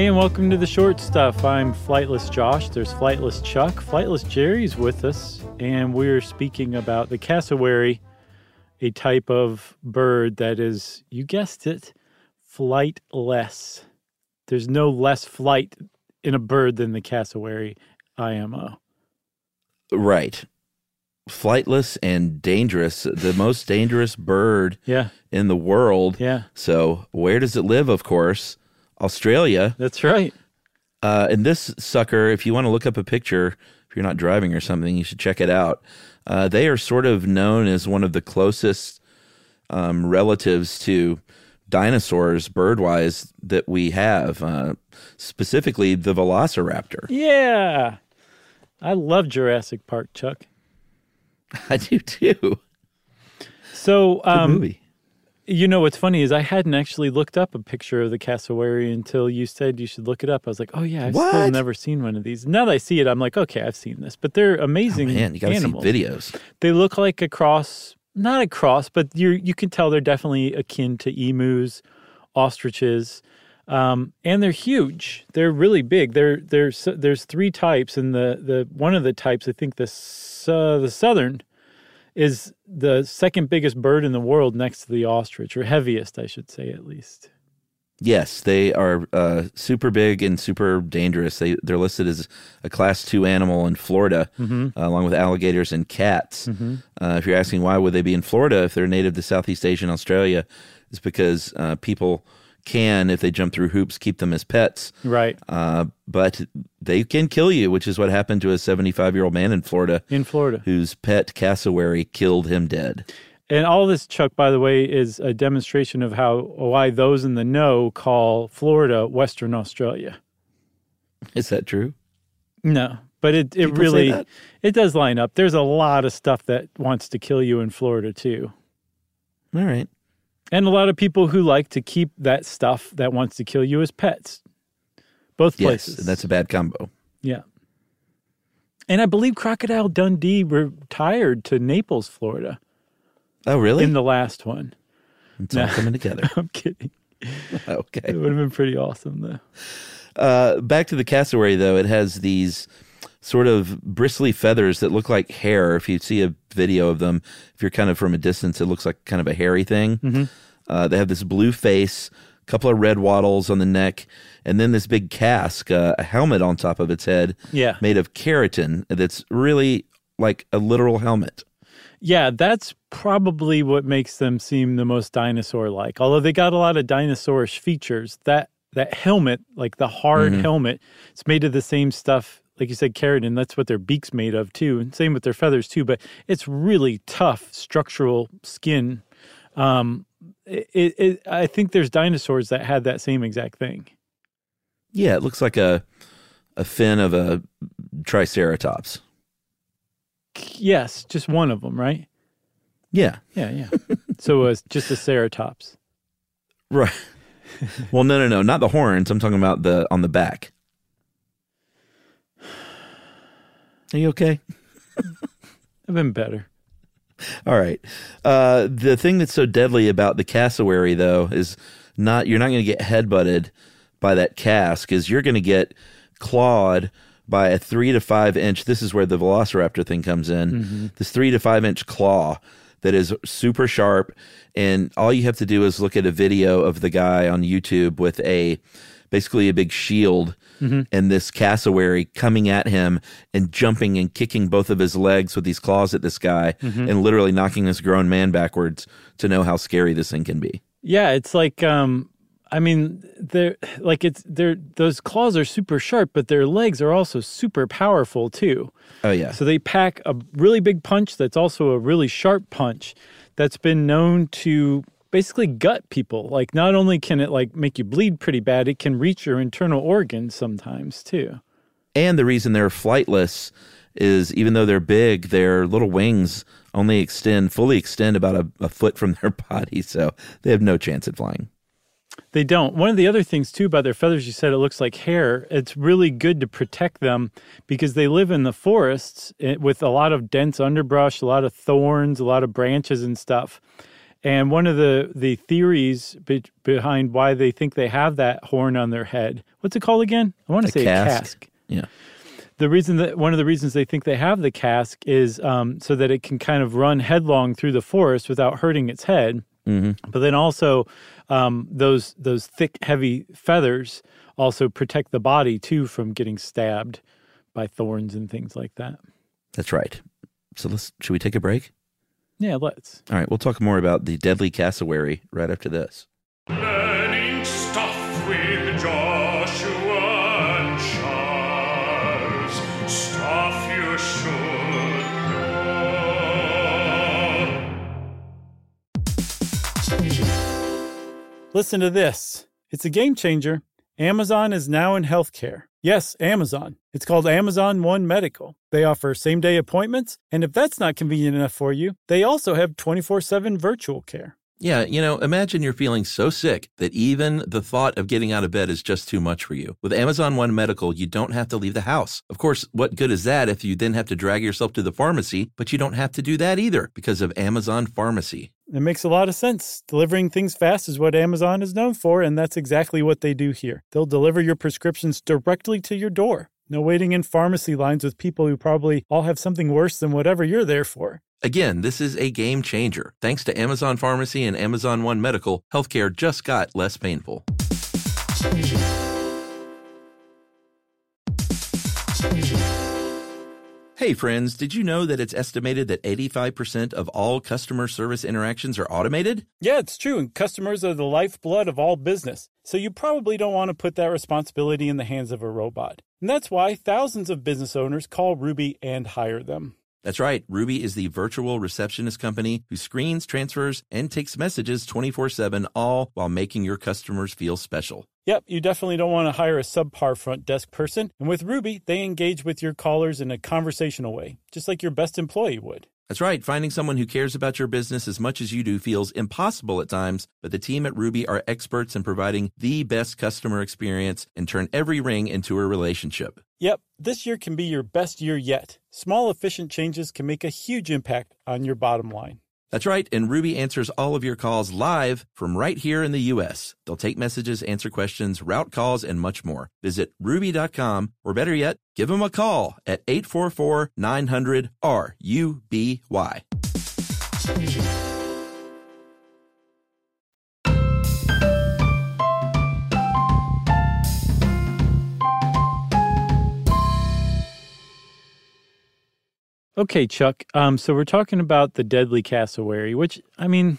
Hey, and welcome to the short stuff. I'm Flightless Josh. There's Flightless Chuck. Flightless Jerry's with us, and we're speaking about the cassowary, a type of bird that is, you guessed it, flightless. There's no less flight in a bird than the cassowary IMO. Right. Flightless and dangerous, the most dangerous bird Yeah, in the world. yeah, So, where does it live? Of course, Australia. that's right. Uh, and this sucker, if you want to look up a picture, if you're not driving or something, you should check it out. Uh, they are sort of known as one of the closest um, relatives to dinosaurs, bird-wise, that we have. Uh, specifically, the Velociraptor. Yeah. I love Jurassic Park, Chuck. I do too. So, um, movie. You know what's funny is I hadn't actually looked up a picture of the cassowary until you said you should look it up. I was like, oh yeah, I've still never seen one of these. Now that I see it, I'm like, okay, I've seen this. But they're amazing Oh, Man, you got to see videos. They look like a cross, not a cross, but you you can tell they're definitely akin to emus, ostriches, um, and they're huge. They're really big. They're there's there's three types, and the the one of the types, I think the su- the southern is the second biggest bird in the world next to the ostrich, or heaviest, I should say, at least. Yes, they are uh, super big and super dangerous. They they're listed as a class two animal in Florida, Mm-hmm. uh, along with alligators and cats. Uh, if you're asking why would they be in Florida if they're native to Southeast Asia and Australia, it's because uh, people can, if they jump through hoops, keep them as pets. Right. Uh, but they can kill you, which is what happened to a 75 year old man in Florida In Florida. whose pet cassowary killed him dead. And all this, Chuck, by the way, is a demonstration of how why those in the know call Florida Western Australia. Is that true? No, but it, it People really it does line up. There's a lot of stuff that wants to kill you in Florida too. All right. And a lot of people who like to keep that stuff that wants to kill you as pets. Both Yes, places. And that's a bad combo. yeah. And I believe Crocodile Dundee retired to Naples, Florida Oh, really? in the last one. it's all coming together. I'm kidding. okay. It would have been pretty awesome though. Uh, back to the cassowary, though, it has these sort of bristly feathers that look like hair. If you see a video of them, if you're kind of from a distance, it looks like kind of a hairy thing. Mm-hmm. Uh, they have this blue face, a couple of red wattles on the neck, and then this big casque, uh, a helmet on top of its head, Yeah. made of keratin. That's really like a literal helmet. Yeah, that's probably what makes them seem the most dinosaur-like. Although they got a lot of dinosaurish features, that that helmet, like the hard helmet, it's made of the same stuff. Like you said, keratin. That's what their beaks made of too, and same with their feathers too. But it's really tough structural skin. Um, it, it, it, I think there's dinosaurs that had that same exact thing. Yeah, it looks like a a fin of a triceratops. Yes, just one of them, right? Yeah, Yeah, yeah. so it's just a ceratops. right. well, no, no, no, not the horns. I'm talking about the on the back. Are you okay? I've been better. All right. Uh, the thing that's so deadly about the cassowary, though, is not you're not going to get headbutted by that casque, Is you're going to get clawed by a three to five inch. This is where the Velociraptor thing comes in. This three to five inch claw that is super sharp, and all you have to do is look at a video of the guy on YouTube with a basically a big shield and this cassowary coming at him and jumping and kicking both of his legs with these claws at this guy and literally knocking this grown man backwards to know how scary this thing can be. Yeah, it's like um I mean, they're like it's they're those claws are super sharp, but their legs are also super powerful too. Oh yeah. So they pack a really big punch that's also a really sharp punch that's been known to basically gut people. Like not only can it like make you bleed pretty bad, it can reach your internal organs sometimes too. and the reason they're flightless is even though they're big, their little wings only extend fully extend about a, a foot from their body, so they have no chance at flying. They don't. One of the other things too about their feathers, you said it looks like hair. It's really good to protect them because they live in the forests eh, with a lot of dense underbrush, a lot of thorns, a lot of branches and stuff. And one of the the theories be, behind why they think they have that horn on their head, what's it called again? I want to say a casque. Yeah. The reason that one of the reasons they think they have the casque is um, so that it can kind of run headlong through the forest without hurting its head. Mm-hmm. But then also um, those those thick, heavy feathers also protect the body too from getting stabbed by thorns and things like that. That's right. So let's should we take a break? Yeah, let's. All right, we'll talk more about the deadly cassowary right after this. Learning stuff with Joshua and Charles. Stuff you should know. Listen to this. It's a game changer. Amazon is now in healthcare. Yes, Amazon. It's called Amazon One Medical. They offer same day appointments, and if that's not convenient enough for you, they also have 24 7 virtual care. Yeah, you know, imagine you're feeling so sick that even the thought of getting out of bed is just too much for you. With Amazon One Medical, you don't have to leave the house. Of course, what good is that if you then have to drag yourself to the pharmacy? But you don't have to do that either because of Amazon Pharmacy. It makes a lot of sense. Delivering things fast is what Amazon is known for, and that's exactly what they do here. They'll deliver your prescriptions directly to your door. No waiting in pharmacy lines with people who probably all have something worse than whatever you're there for. Again, this is a game changer. Thanks to Amazon Pharmacy and Amazon One Medical, healthcare just got less painful. Hey friends, did you know that it's estimated that 85% of all customer service interactions are automated? Yeah, it's true, and customers are the lifeblood of all business. So you probably don't want to put that responsibility in the hands of a robot. And that's why thousands of business owners call Ruby and hire them. That's right. Ruby is the virtual receptionist company who screens, transfers, and takes messages 24 7, all while making your customers feel special. Yep, you definitely don't want to hire a subpar front desk person. And with Ruby, they engage with your callers in a conversational way, just like your best employee would. That's right. Finding someone who cares about your business as much as you do feels impossible at times, but the team at Ruby are experts in providing the best customer experience and turn every ring into a relationship. Yep, this year can be your best year yet. Small, efficient changes can make a huge impact on your bottom line. That's right, and Ruby answers all of your calls live from right here in the US. They'll take messages, answer questions, route calls, and much more. Visit ruby.com, or better yet, give them a call at 844 900 RUBY. Okay, Chuck. Um, so we're talking about the deadly cassowary, which I mean,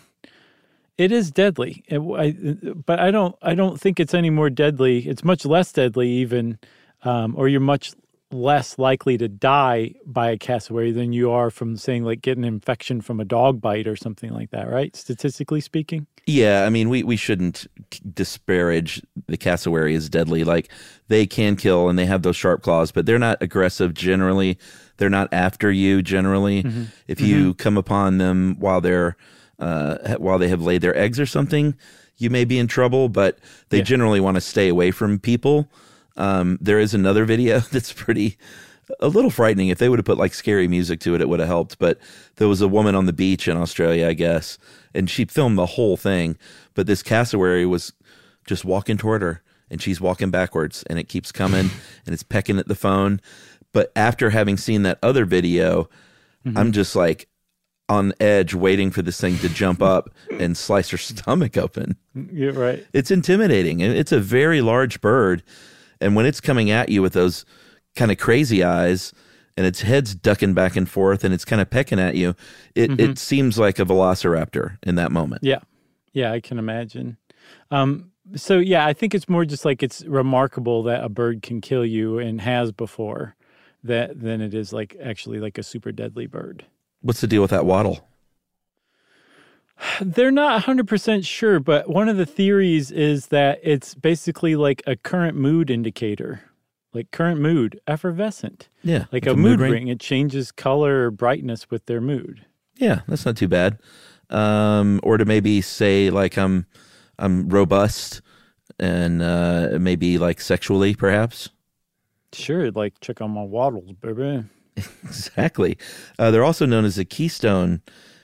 it is deadly. It, I, but I don't. I don't think it's any more deadly. It's much less deadly, even, um, or you're much less likely to die by a cassowary than you are from saying like getting an infection from a dog bite or something like that, right? Statistically speaking. Yeah, I mean, we, we shouldn't disparage the cassowary as deadly. Like, they can kill and they have those sharp claws, but they're not aggressive generally. They're not after you generally. Mm-hmm. If you mm-hmm. come upon them while they're uh, while they have laid their eggs or something, you may be in trouble. But they yeah. generally want to stay away from people. Um, there is another video that's pretty a little frightening. If they would have put like scary music to it, it would have helped. But there was a woman on the beach in Australia, I guess, and she filmed the whole thing. But this cassowary was just walking toward her, and she's walking backwards, and it keeps coming, and it's pecking at the phone. But after having seen that other video, mm-hmm. I'm just like on edge, waiting for this thing to jump up and slice her stomach open. You're right. It's intimidating, and it's a very large bird. And when it's coming at you with those kind of crazy eyes, and its head's ducking back and forth, and it's kind of pecking at you, it mm-hmm. it seems like a velociraptor in that moment. Yeah, yeah, I can imagine. Um, so yeah, I think it's more just like it's remarkable that a bird can kill you and has before that than it is like actually like a super deadly bird. What's the deal with that wattle? They're not 100% sure, but one of the theories is that it's basically like a current mood indicator. like current mood, effervescent. Yeah, Like it's a, mood ring. It changes color or brightness with their mood. Yeah, that's not too bad. Um, or to maybe say like I'm I'm robust and uh, maybe like sexually, perhaps. Sure, like check on my wattles, baby. Exactly. Uh, they're also known as a keystone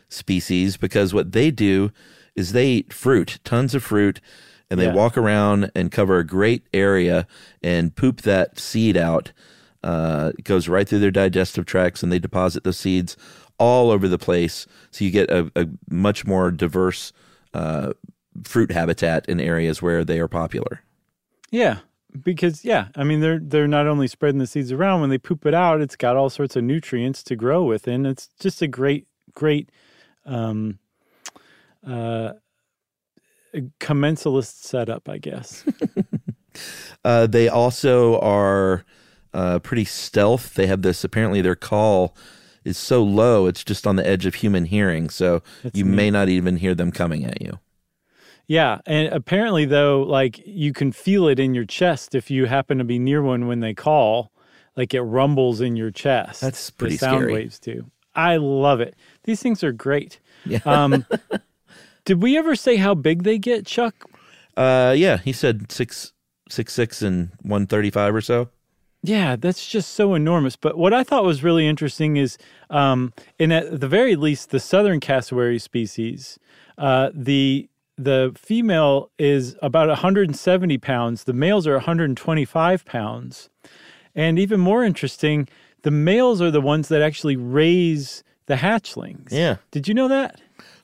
species because what they do is they eat fruit, tons of fruit, and they Yeah. walk around and cover a great area and poop that seed out. Uh, it goes right through their digestive tracts, and they deposit those seeds all over the place. So you get a, a much more diverse uh, fruit habitat in areas where they are popular. Yeah, because yeah, I mean they're they're not only spreading the seeds around when they poop it out, it's got all sorts of nutrients to grow with, and It's just a great great um uh commensalist setup, I guess. Uh, they also are uh, pretty stealth. They have this. Apparently, their call is so low; it's just on the edge of human hearing. So That's you neat. may not even hear them coming at you. Yeah, and apparently though, like you can feel it in your chest if you happen to be near one when they call. Like it rumbles in your chest. That's The pretty sound scary. waves too. I love it. These things are great. Yeah. Um, did we ever say how big they get, Chuck? Uh, yeah, he said six, six, six, and one thirty-five or so. Yeah, that's just so enormous. But what I thought was really interesting is, um, in at the very least, the southern cassowary species, uh, the the female is about 170 pounds. The males are 125 pounds, and even more interesting, the males are the ones that actually raise the hatchlings. Yeah. Did you know that?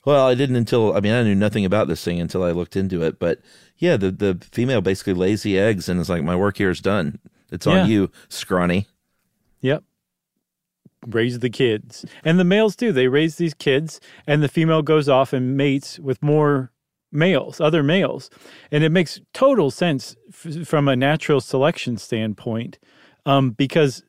Well, I didn't until I mean I knew nothing about this thing until I looked into it. But yeah, the the female basically lays the eggs and is like, "My work here is done. It's on Yeah. you, scrawny." Yep. Raise the kids. And the males do. They raise these kids, and the female goes off and mates with more males, other males. And it makes total sense f- from a natural selection standpoint um, because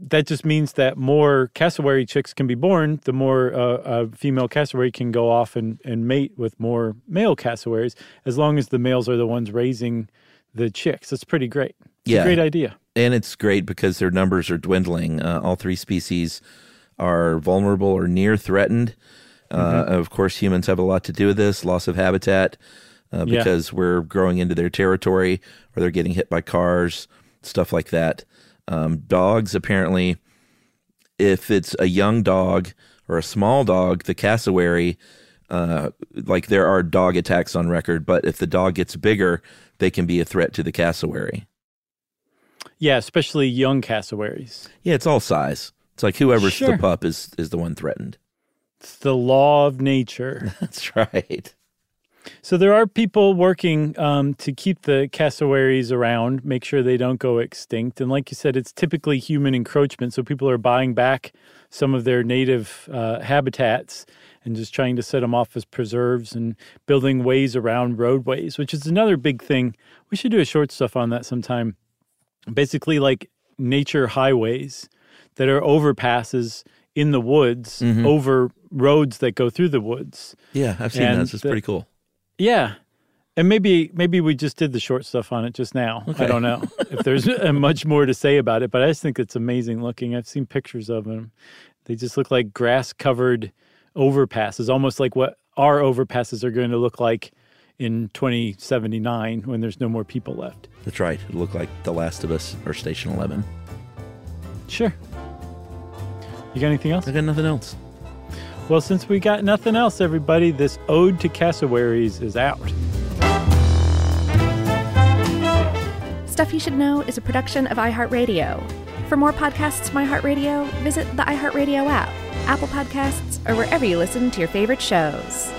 that just means that more cassowary chicks can be born, the more uh, a female cassowary can go off and, and mate with more male cassowaries, as long as the males are the ones raising the chicks. It's pretty great. It's Yeah. a great idea. and it's great because their numbers are dwindling. Uh, all three species are vulnerable or near threatened. Uh, Of course, humans have a lot to do with this loss of habitat uh, Yeah. because we're growing into their territory or they're getting hit by cars, stuff like that. Um, dogs, apparently, if it's a young dog or a small dog, the cassowary, uh, like there are dog attacks on record, but if the dog gets bigger, they can be a threat to the cassowary. Yeah, especially young cassowaries. Yeah, it's all size. It's like whoever's Sure. the pup is is the one threatened. It's the law of nature. That's right. so there are people working um, to keep the cassowaries around, make sure they don't go extinct. And like you said, it's typically human encroachment. So people are buying back some of their native uh, habitats and just trying to set them off as preserves and building ways around roadways, which is another big thing. We should do a short stuff on that sometime. Basically, like nature highways that are overpasses in the woods mm-hmm. over roads that go through the woods. Yeah, I've seen And those. It's the- pretty cool. Yeah. And maybe maybe we just did the short stuff on it just now. I don't know if there's much more to say about it, but I just think it's amazing looking. I've seen pictures of them. They just look like grass covered overpasses, almost like what our overpasses are going to look like in 2079 when there's no more people left. That's right. It looked like The Last of Us or Station Eleven. Sure. You got anything else? I got nothing else. Well, since we got nothing else, everybody, this ode to cassowaries is out. Stuff You Should Know is a production of iHeartRadio. For more podcasts from iHeartRadio, visit the iHeartRadio app, Apple Podcasts, or wherever you listen to your favorite shows.